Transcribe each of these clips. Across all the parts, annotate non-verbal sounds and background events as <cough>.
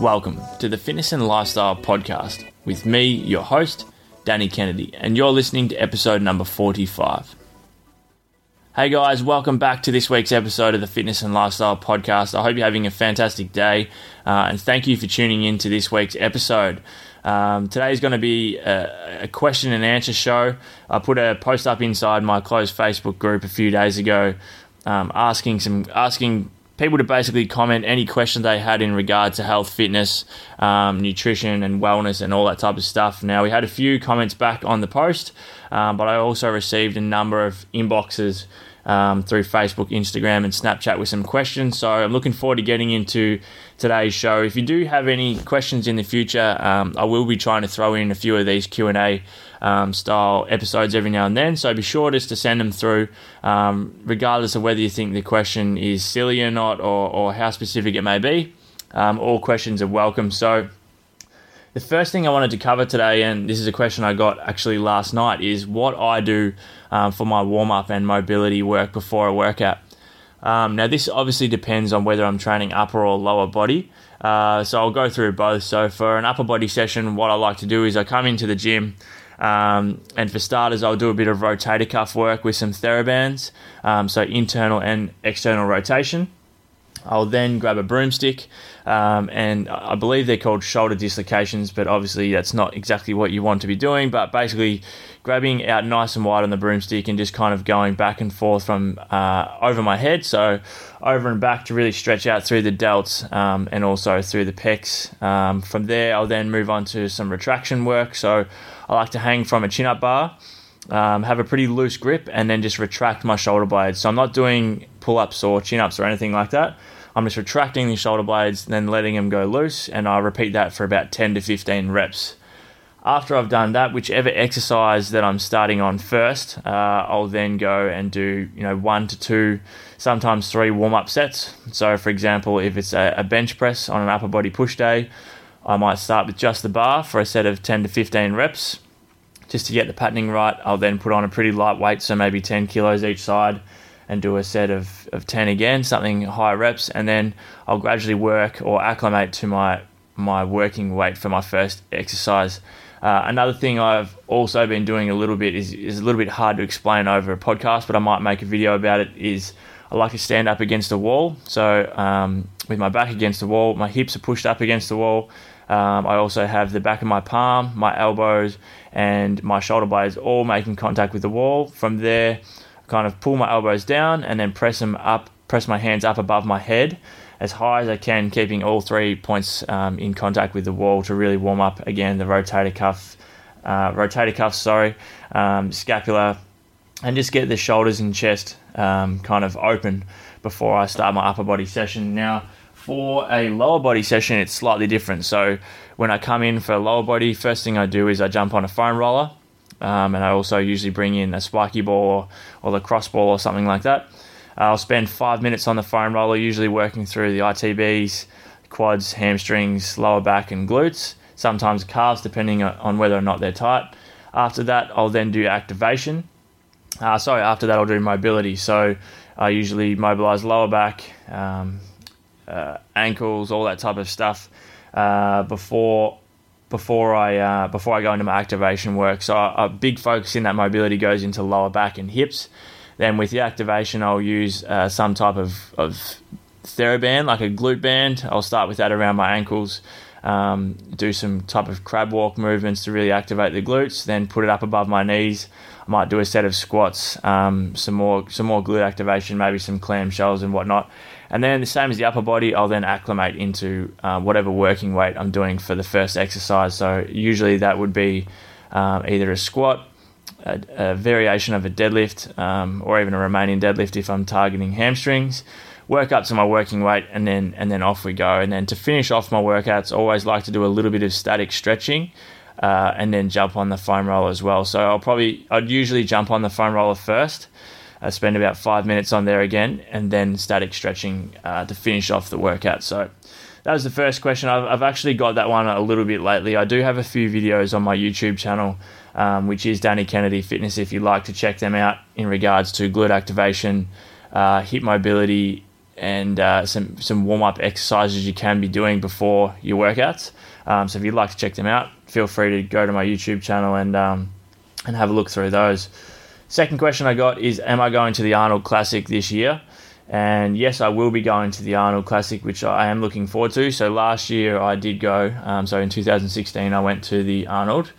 Welcome to the Fitness and Lifestyle Podcast with me, your host, Danny Kennedy, and you're listening to episode number 45. Hey guys, welcome back to this week's episode of the Fitness and Lifestyle Podcast. I hope you're having a fantastic day, uh, and thank you for tuning in to this week's episode. Um, today is going to be a, a, question and answer show. I put a post up inside my closed Facebook group a few days ago, um, asking some asking people to basically comment any questions they had in regard to health, fitness, um, nutrition, and wellness, and all that type of stuff. Now we had a few comments back on the post, um, but I also received a number of inboxes um, through Facebook, Instagram, and Snapchat with some questions. So I'm looking forward to getting into today's show. If you do have any questions in the future, um, I will be trying to throw in a few of these Q and A um, style episodes every now and then. So be sure just to send them through, um, regardless of whether you think the question is silly or not, or, or how specific it may be. Um, all questions are welcome. So the first thing I wanted to cover today, and this is a question I got actually last night, is what I do um, for my warm up and mobility work before a workout. Um, now, this obviously depends on whether I'm training upper or lower body. Uh, so I'll go through both. So for an upper body session, what I like to do is I come into the gym. Um, and for starters, I'll do a bit of rotator cuff work with some TheraBands, um, so internal and external rotation. I'll then grab a broomstick, um, and I believe they're called shoulder dislocations, but obviously that's not exactly what you want to be doing. But basically, grabbing out nice and wide on the broomstick and just kind of going back and forth from uh, over my head, so over and back to really stretch out through the delts um, and also through the pecs. Um, from there, I'll then move on to some retraction work. So I like to hang from a chin up bar. Um, have a pretty loose grip and then just retract my shoulder blades. So I'm not doing pull ups or chin ups or anything like that. I'm just retracting the shoulder blades, then letting them go loose, and I repeat that for about 10 to 15 reps. After I've done that, whichever exercise that I'm starting on first, uh, I'll then go and do you know one to two, sometimes three warm up sets. So, for example, if it's a, a bench press on an upper body push day, I might start with just the bar for a set of 10 to 15 reps, just to get the patterning right. I'll then put on a pretty light weight, so maybe 10 kilos each side and do a set of, of 10 again, something high reps, and then I'll gradually work or acclimate to my, my working weight for my first exercise. Uh, another thing I've also been doing a little bit is, is a little bit hard to explain over a podcast, but I might make a video about it. Is I like to stand up against a wall, so um, with my back against the wall, my hips are pushed up against the wall. Um, I also have the back of my palm, my elbows, and my shoulder blades all making contact with the wall. From there, kind of pull my elbows down and then press them up, press my hands up above my head as high as I can, keeping all three points um, in contact with the wall to really warm up again the rotator cuff, uh, rotator cuffs, sorry, um, scapula, and just get the shoulders and chest um, kind of open before I start my upper body session. Now, for a lower body session, it's slightly different. So when I come in for a lower body, first thing I do is I jump on a foam roller um, and I also usually bring in a spiky ball or, or the cross ball or something like that. I'll spend five minutes on the foam roller, usually working through the ITBs, quads, hamstrings, lower back, and glutes, sometimes calves, depending on whether or not they're tight. After that, I'll then do activation. Uh, sorry, after that, I'll do mobility. So I usually mobilize lower back, um, uh, ankles, all that type of stuff uh, before before I uh, before I go into my activation work. So a big focus in that mobility goes into lower back and hips. Then with the activation, I'll use uh, some type of, of TheraBand, like a glute band. I'll start with that around my ankles. Um, do some type of crab walk movements to really activate the glutes. Then put it up above my knees. I might do a set of squats, um, some more some more glute activation, maybe some clamshells and whatnot. And then the same as the upper body, I'll then acclimate into uh, whatever working weight I'm doing for the first exercise. So usually that would be um, either a squat, a, a, variation of a deadlift, um, or even a Romanian deadlift if I'm targeting hamstrings. Work up to my working weight, and then and then off we go. And then to finish off my workouts, always like to do a little bit of static stretching. Uh, and then jump on the foam roller as well. So I'll probably, I'd usually jump on the foam roller first, I spend about five minutes on there again, and then static stretching uh, to finish off the workout. So that was the first question. I've, I've actually got that one a little bit lately. I do have a few videos on my YouTube channel, um, which is Danny Kennedy Fitness, if you'd like to check them out in regards to glute activation, uh, hip mobility, and uh, some, some warm up exercises you can be doing before your workouts. Um, so if you'd like to check them out, feel free to go to my YouTube channel and, um, and have a look through those. Second question I got is Am I going to the Arnold Classic this year? And yes, I will be going to the Arnold Classic, which I am looking forward to. So last year I did go. Um, so in 2016 I went to the Arnold,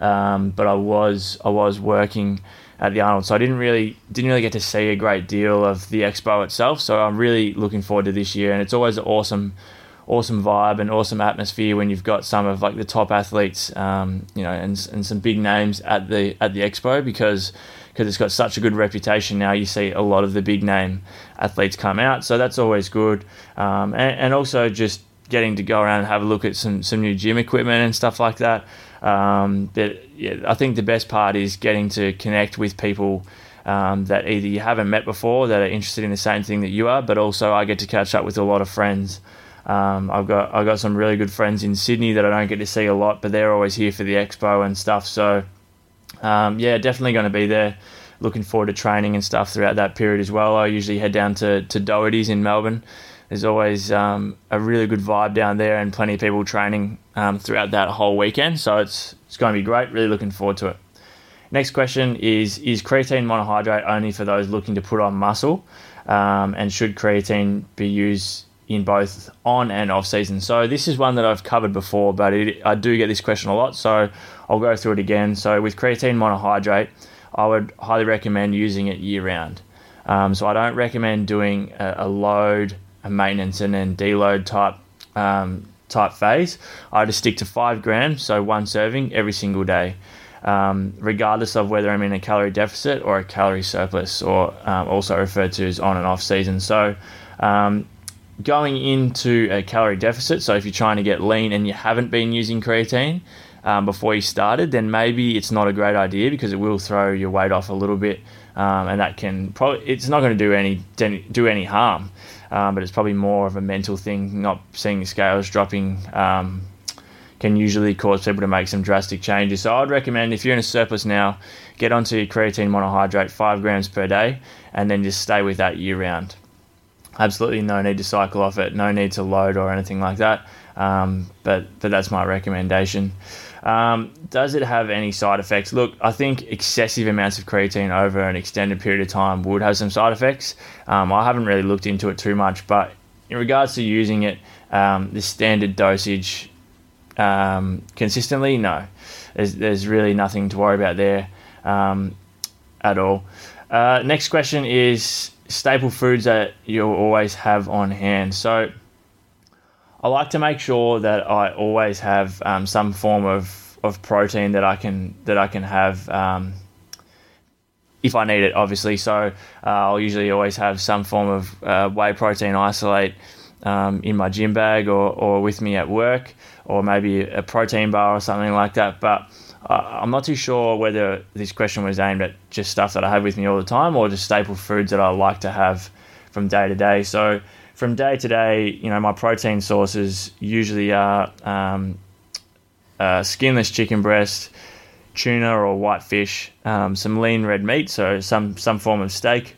um, but I was I was working at the Arnold, so I didn't really didn't really get to see a great deal of the expo itself. So I'm really looking forward to this year, and it's always awesome awesome vibe and awesome atmosphere when you've got some of like the top athletes, um, you know, and and some big names at the at the expo because because it's got such a good reputation now. You see a lot of the big name athletes come out, so that's always good. Um, and, and, also just getting to go around and have a look at some some new gym equipment and stuff like that. Um, but yeah, I think the best part is getting to connect with people. Um, that either you haven't met before that are interested in the same thing that you are, but also I get to catch up with a lot of friends. Um, I've got I've got some really good friends in Sydney that I don't get to see a lot, but they're always here for the expo and stuff. So um, yeah, definitely going to be there. Looking forward to training and stuff throughout that period as well. I usually head down to, to Doherty's in Melbourne. There's always um, a really good vibe down there and plenty of people training um, throughout that whole weekend. So it's, it's going to be great. Really looking forward to it. Next question is Is creatine monohydrate only for those looking to put on muscle? Um, and should creatine be used in both on and off season. So this is one that I've covered before, but it, I do get this question a lot, so I'll go through it again. So with creatine monohydrate, I would highly recommend using it year round. Um, so I don't recommend doing a, a, load, a maintenance, and then deload type um, type phase. I just stick to five grams, so one serving every single day. Um, regardless of whether I'm in a calorie deficit or a calorie surplus, or um, also referred to as on and off season. So, um, going into a calorie deficit, so if you're trying to get lean and you haven't been using creatine um, before you started, then maybe it's not a great idea because it will throw your weight off a little bit, um, and that can probably it's not going to do any do any harm, um, but it's probably more of a mental thing. Not seeing the scales dropping um, can usually cause people to make some drastic changes. So I'd recommend if you're in a surplus now, get onto your creatine monohydrate, five grams per day, and then just stay with that year round absolutely no need to cycle off it, no need to load or anything like that. Um, but but that's my recommendation. Um, does it have any side effects? Look, I think excessive amounts of creatine over an extended period of time would have some side effects. Um, I haven't really looked into it too much, but in regards to using it, um, the standard dosage um, consistently, no, there's, there's really nothing to worry about there um, at all. Uh, next question is staple foods that you'll always have on hand. So I like to make sure that I always have um, some form of, of protein that I can that I can have um, if I need it, obviously. So uh, I'll usually always have some form of uh, whey protein isolate um, in my gym bag or, or with me at work, or maybe a protein bar or something like that. But uh, I'm not too sure whether this question was aimed at just stuff that I have with me all the time or just staple foods that I like to have from day to day. So, from day to day, you know, my protein sources usually are um, uh, skinless chicken breast, tuna or white fish, um, some lean red meat, so some some form of steak,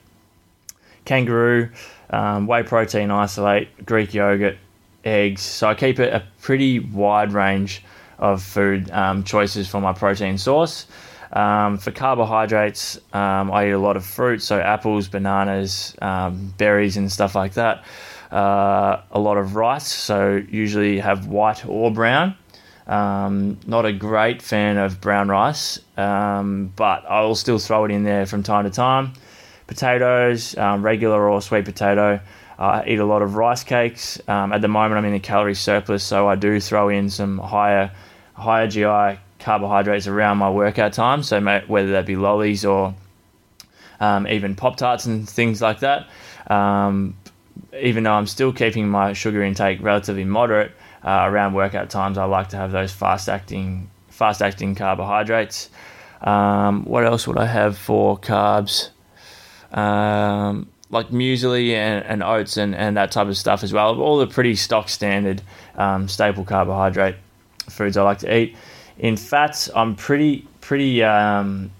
kangaroo, um, whey protein isolate, Greek yogurt, eggs. So I keep it a pretty wide range of food um, choices for my protein source. Um, for carbohydrates, um, I eat a lot of fruit, so apples, bananas, um, berries, and stuff like that. Uh, a lot of rice, so usually have white or brown. Um, not a great fan of brown rice, um, but I'll still throw it in there from time to time. Potatoes, regular or sweet potato. I eat a lot of rice cakes. at the moment, I'm in a calorie surplus, so I do throw in some higher higher GI carbohydrates around my workout time. So whether that be lollies or um, even pop tarts and things like that. Um, even though I'm still keeping my sugar intake relatively moderate uh, around workout times, I like to have those fast acting fast acting carbohydrates. Um, what else would I have for carbs? Um, like muesli and, and oats and, and that type of stuff as well. All the pretty stock standard um, staple carbohydrate foods I like to eat. In fats, I'm pretty pretty. Um,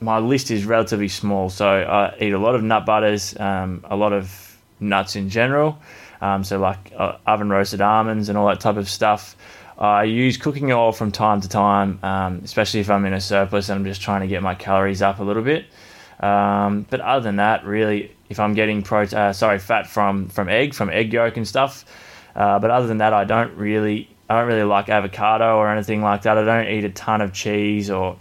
my list is relatively small, so I eat a lot of nut butters, um, a lot of nuts in general. Um, so like uh, oven roasted almonds and all that type of stuff. I use cooking oil from time to time, um, especially if I'm in a surplus and I'm just trying to get my calories up a little bit. Um, but other than that, really, if I'm getting uh, sorry, fat from from egg, from egg yolk and stuff. Uh, but other than that, I don't really, I don't really like avocado or anything like that. I don't eat a ton of cheese or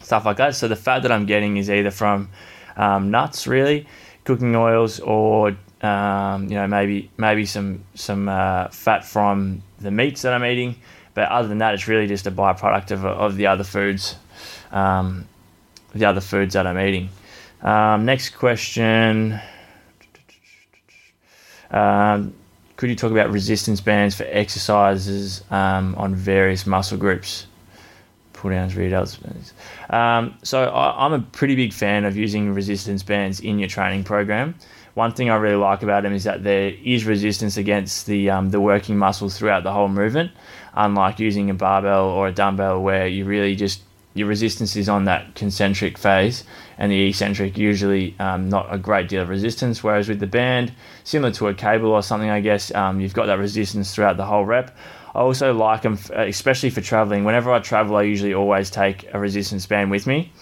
stuff like that. So the fat that I'm getting is either from um, nuts, really, cooking oils, or um, you know maybe maybe some some uh, fat from the meats that I'm eating. But other than that, it's really just a byproduct of, of the other foods, um, the other foods that I'm eating. Um, next question. Um, could you talk about resistance bands for exercises um, on various muscle groups? Pull downs, read outs. Um, so I, I'm a pretty big fan of using resistance bands in your training program. One thing I really like about them is that there is resistance against the um, the working muscles throughout the whole movement, unlike using a barbell or a dumbbell where you really just your resistance is on that concentric phase and the eccentric usually um, not a great deal of resistance. Whereas with the band similar to a cable or something i guess um, you've got that resistance throughout the whole rep. I also like them especially for traveling. Whenever i travel i usually always take a resistance band with me.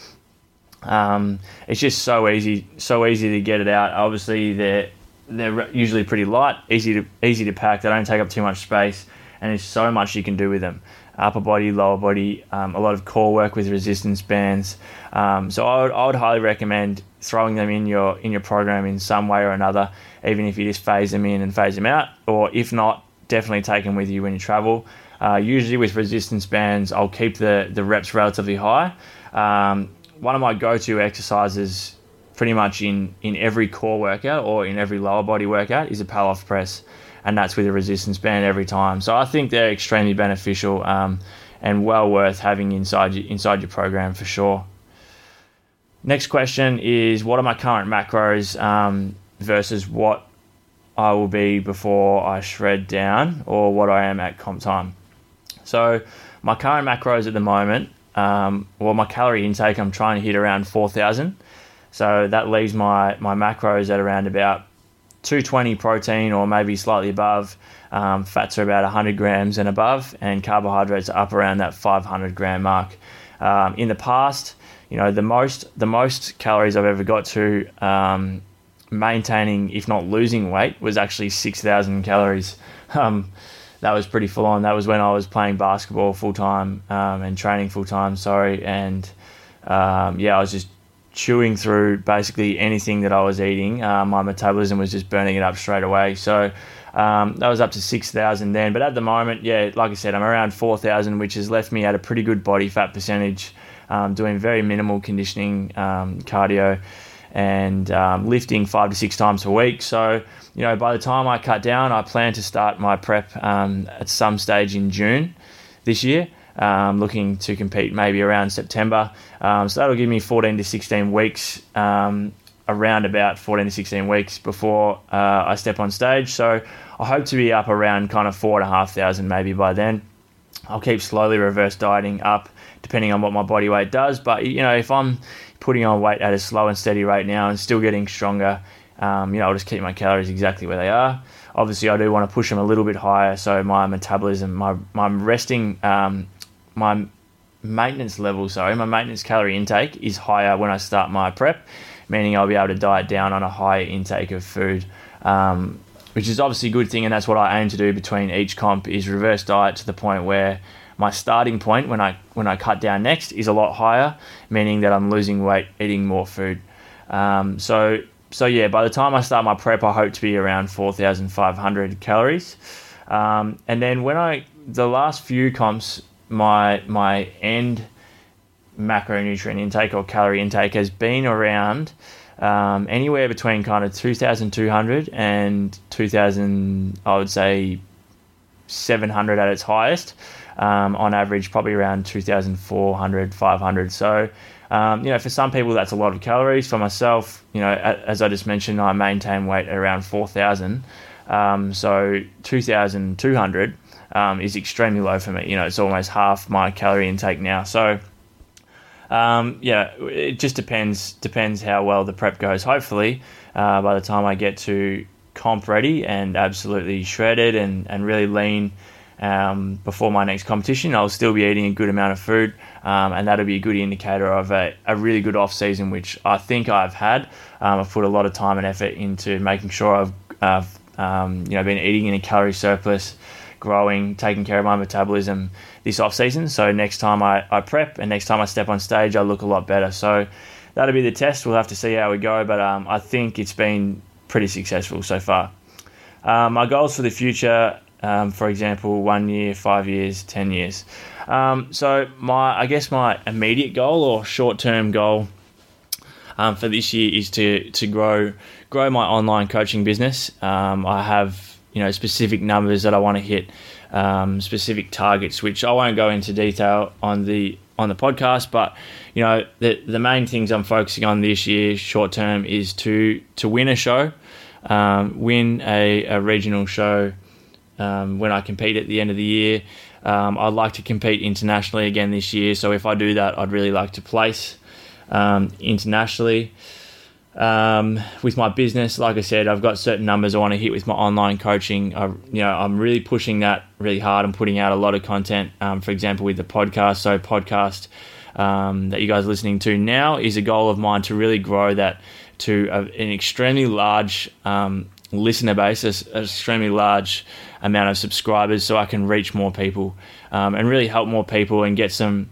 Um, it's just so easy so easy to get it out. Obviously they're they're usually pretty light easy to easy to pack. They don't take up too much space and there's so much you can do with them upper body, lower body, um, a lot of core work with resistance bands. Um, so I would, I would highly recommend throwing them in your in your program in some way or another, even if you just phase them in and phase them out, or if not, definitely take them with you when you travel. Uh, usually with resistance bands, I'll keep the, the reps relatively high. Um, one of my go-to exercises pretty much in, in every core workout or in every lower body workout is a Pallof press and that's with a resistance band every time. So I think they're extremely beneficial um, and well worth having inside your, inside your program for sure. Next question is what are my current macros um, versus what I will be before I shred down or what I am at comp time. So my current macros at the moment, um, well, my calorie intake, I'm trying to hit around 4,000. So that leaves my, my macros at around about 220 protein or maybe slightly above. Um, fats are about 100 grams and above, and carbohydrates are up around that 500 gram mark. Um, in the past, you know, the most the most calories I've ever got to um, maintaining, if not losing weight, was actually 6,000 calories. <laughs> Um, that was pretty full on. That was when I was playing basketball full time um, and training full time. Sorry, and um, yeah, I was just chewing through basically anything that I was eating. Uh, my metabolism was just burning it up straight away. So um, that was up to 6,000 then. But at the moment, yeah, like I said, I'm around 4,000, which has left me at a pretty good body fat percentage, um, doing very minimal conditioning, um, cardio, and um, lifting five to six times a week. So, you know, by the time I cut down, I plan to start my prep um, at some stage in June this year um, looking to compete maybe around September. Um, so that'll give me 14 to 16 weeks, um, around about 14 to 16 weeks before uh, I step on stage. So I hope to be up around kind of four and a half thousand maybe by then. I'll keep slowly reverse dieting up depending on what my body weight does. But you know, if I'm putting on weight at a slow and steady rate now and still getting stronger, um, you know, I'll just keep my calories exactly where they are. Obviously, I do want to push them a little bit higher, so my metabolism, my my resting um, my maintenance level, sorry, my maintenance calorie intake is higher when I start my prep, meaning I'll be able to diet down on a higher intake of food, um, which is obviously a good thing, and that's what I aim to do between each comp is reverse diet to the point where my starting point when I when I cut down next is a lot higher, meaning that I'm losing weight eating more food. Um, so so yeah, by the time I start my prep, I hope to be around 4,500 calories. Um, and then when I the last few comps my my end macronutrient intake or calorie intake has been around um, anywhere between kind of 2,200 and 2,000, I would say 700 at its highest. Um, on average, probably around 2,400, 500. So Um, you know, for some people that's a lot of calories. For myself, you know, as I just mentioned, I maintain weight around 4,000. Um, so 2,200 um, is extremely low for me. You know, it's almost half my calorie intake now. So um, yeah, it just depends depends how well the prep goes. Hopefully, uh, by the time I get to comp ready and absolutely shredded and, and really lean um, before my next competition, I'll still be eating a good amount of food, um, and that'll be a good indicator of a, a really good off season, which I think I've had. Um, I've put a lot of time and effort into making sure I've, I've um, you know been eating in a calorie surplus, growing, taking care of my metabolism this off season. So next time I, I prep and next time I step on stage, I look a lot better. So that'll be the test. We'll have to see how we go, but um, I think it's been pretty successful so far. Um, my goals for the future, um, for example, one year, five years, ten years. Um, so my, I guess my immediate goal or short-term goal um, for this year is to to grow grow my online coaching business. Um, I have you know specific numbers that I want to hit, um, specific targets, which I won't go into detail on the on the podcast. But you know the the main things I'm focusing on this year, short term, is to to win a show, um, win a, a regional show um, when I compete at the end of the year. Um, I'd like to compete internationally again this year. So if I do that, I'd really like to place um, internationally. Um, with my business, like I said, I've got certain numbers I want to hit with my online coaching. I, you know, I'm really pushing that really hard. I'm putting out a lot of content. Um, for example, with the podcast. So podcast um, that you guys are listening to now is a goal of mine to really grow that to a, an extremely large um, listener base, an extremely large amount of subscribers, so I can reach more people um, and really help more people and get some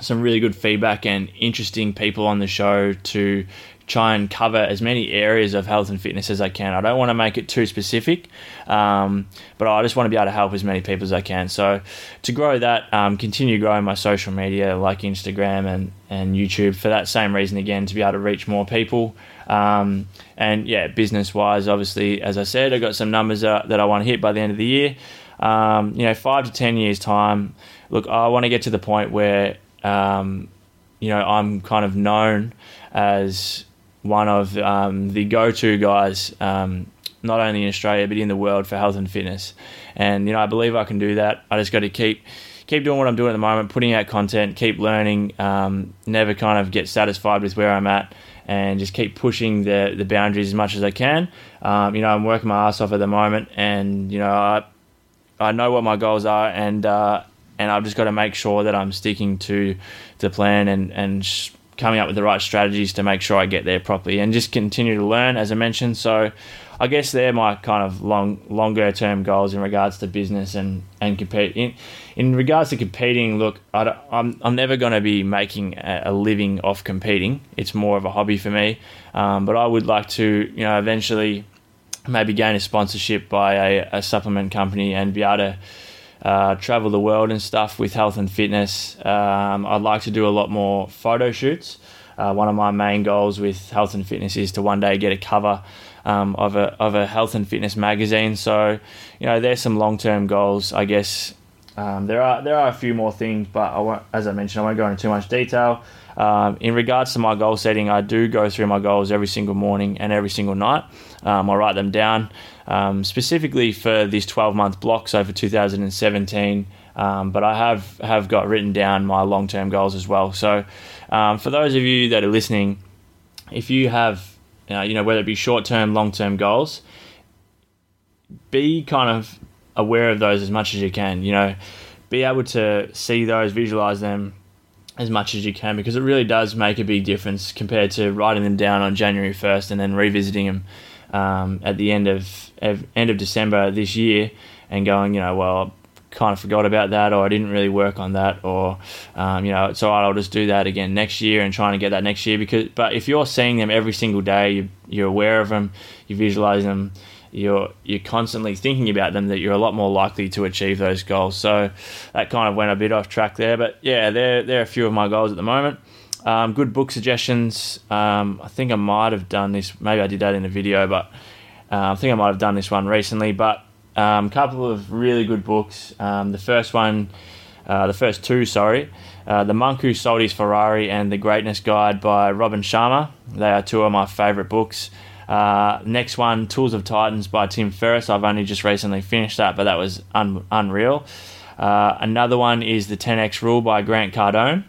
some really good feedback and interesting people on the show to try and cover as many areas of health and fitness as I can. I don't want to make it too specific, um, but I just want to be able to help as many people as I can. So to grow that, um, continue growing my social media like Instagram and, and YouTube for that same reason again, to be able to reach more people. Um, and yeah, business wise, obviously, as I said, I've got some numbers that, that I want to hit by the end of the year. Um, you know, five to 10 years time, look, I want to get to the point where, um, you know, I'm kind of known as one of um, the go-to guys, um, not only in Australia but in the world for health and fitness. And you know, I believe I can do that. I just got to keep keep doing what I'm doing at the moment, putting out content, keep learning, um, never kind of get satisfied with where I'm at, and just keep pushing the the boundaries as much as I can. Um, you know, I'm working my ass off at the moment, and you know, I I know what my goals are, and uh, and I've just got to make sure that I'm sticking to the plan and and. Sh- coming up with the right strategies to make sure I get there properly and just continue to learn, as I mentioned. So, I guess they're my kind of long, longer term goals in regards to business and and compete. In, in regards to competing, look, I am I'm, I'm never going to be making a, a, living off competing. It's more of a hobby for me. Um, but I would like to, you know, eventually maybe gain a sponsorship by a, a supplement company and be able to uh, travel the world and stuff with health and fitness. Um, I'd like to do a lot more photo shoots. Uh, one of my main goals with health and fitness is to one day get a cover um, of a of a health and fitness magazine. So, you know, there's some long term goals. I guess um, there are there are a few more things, but I as I mentioned, I won't go into too much detail. Um, in regards to my goal setting, I do go through my goals every single morning and every single night. Um, I write them down um, specifically for this 12 month block, so for 2017. Um, but I have have got written down my long term goals as well. So um, for those of you that are listening, if you have uh, you know whether it be short term, long term goals, be kind of aware of those as much as you can. You know, be able to see those, visualize them as much as you can because it really does make a big difference compared to writing them down on January 1st and then revisiting them um, at the end of, of, end of December this year and going, you know, well, kind of forgot about that or I didn't really work on that or um, you know it's alright I'll just do that again next year and trying to get that next year because but if you're seeing them every single day you, you're aware of them you visualize them you're you're constantly thinking about them that you're a lot more likely to achieve those goals. So that kind of went a bit off track there, but yeah, there are a few of my goals at the moment. Um, good book suggestions. Um, I think I might have done this. Maybe I did that in a video, but uh, I think I might have done this one recently. But a um, couple of really good books. Um, the first one, uh, the first two, sorry, Uh, the Monk Who Sold His Ferrari and The Greatness Guide by Robin Sharma. They are two of my favourite books. Uh, next one, Tools of Titans by Tim Ferriss. I've only just recently finished that, but that was un- unreal. Uh, another one is The 10x Rule by Grant Cardone.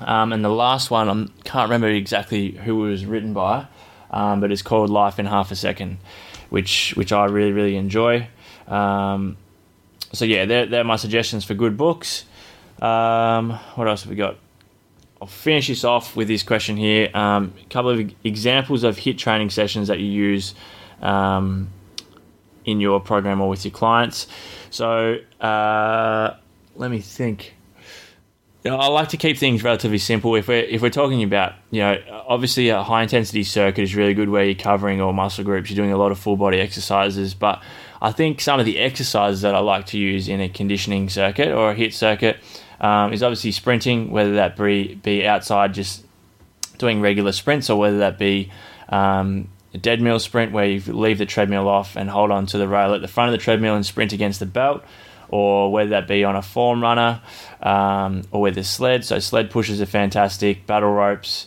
Um, and the last one, I can't remember exactly who it was written by, um, but it's called Life in Half a Second, which which I really really enjoy. Um, so yeah, they're, they're my suggestions for good books. Um, what else have we got? I'll finish this off with this question here. Um, a couple of examples of HIIT training sessions that you use um, in your program or with your clients. So uh, let me think. You know, I like to keep things relatively simple. If we're if we're talking about, you know, obviously a high intensity circuit is really good where you're covering all muscle groups, you're doing a lot of full body exercises. But I think some of the exercises that I like to use in a conditioning circuit or a HIIT circuit um, is obviously sprinting, whether that be be outside just doing regular sprints or whether that be um, a dead mill sprint where you leave the treadmill off and hold on to the rail at the front of the treadmill and sprint against the belt, or whether that be on a form runner um, or with a sled. So sled pushes are fantastic, battle ropes.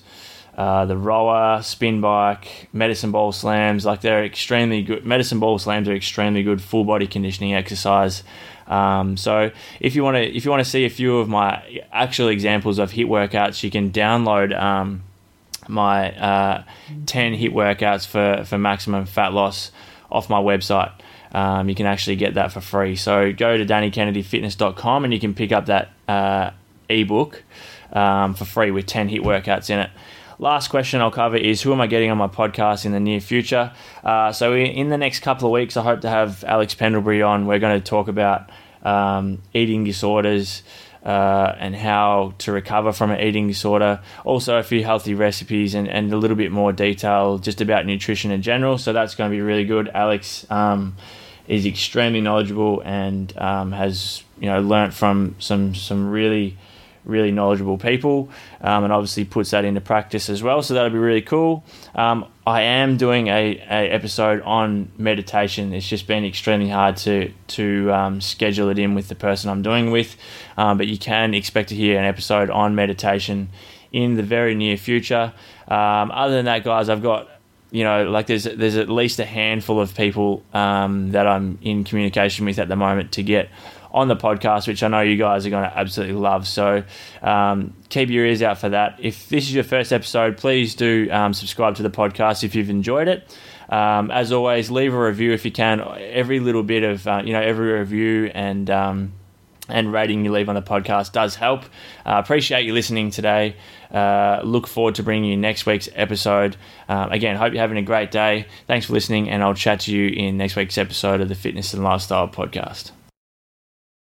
Uh, the rower, spin bike, medicine ball slams, like they're extremely good. Medicine ball slams are extremely good full body conditioning exercise. Um, so if you want to, if you want to see a few of my actual examples of HIIT workouts, you can download um, my uh, 10 hit workouts for, for maximum fat loss off my website. Um, you can actually get that for free. So go to DannyKennedyFitness.com and you can pick up that uh, ebook um, for free with 10 HIIT workouts in it. Last question I'll cover is who am I getting on my podcast in the near future? Uh, so, in the next couple of weeks, I hope to have Alex Pendlebury on. We're going to talk about um, eating disorders. Uh, and how to recover from an eating disorder. Also, a few healthy recipes and, and a little bit more detail just about nutrition in general. So, that's going to be really good. Alex um, is extremely knowledgeable and um, has you know learnt from some some really really knowledgeable people um, and obviously puts that into practice as well. So that'll be really cool. Um, i am doing a, a episode on meditation. It's just been extremely hard to to um, schedule it in with the person i'm doing with. Um, but you can expect to hear an episode on meditation in the very near future. Um, other than that guys i've got you know, like there's there's at least a handful of people um, that I'm in communication with at the moment to get on the podcast, which I know you guys are going to absolutely love. So um, keep your ears out for that. If this is your first episode, please do um, subscribe to the podcast if you've enjoyed it. Um, as always, leave a review if you can. Every little bit of uh, you know every review and um, and rating you leave on the podcast does help. Uh, appreciate you listening today. Uh, look forward to bringing you next week's episode. Um, again, hope you're having a great day. Thanks for listening, and I'll chat to you in next week's episode of the Fitness and Lifestyle Podcast.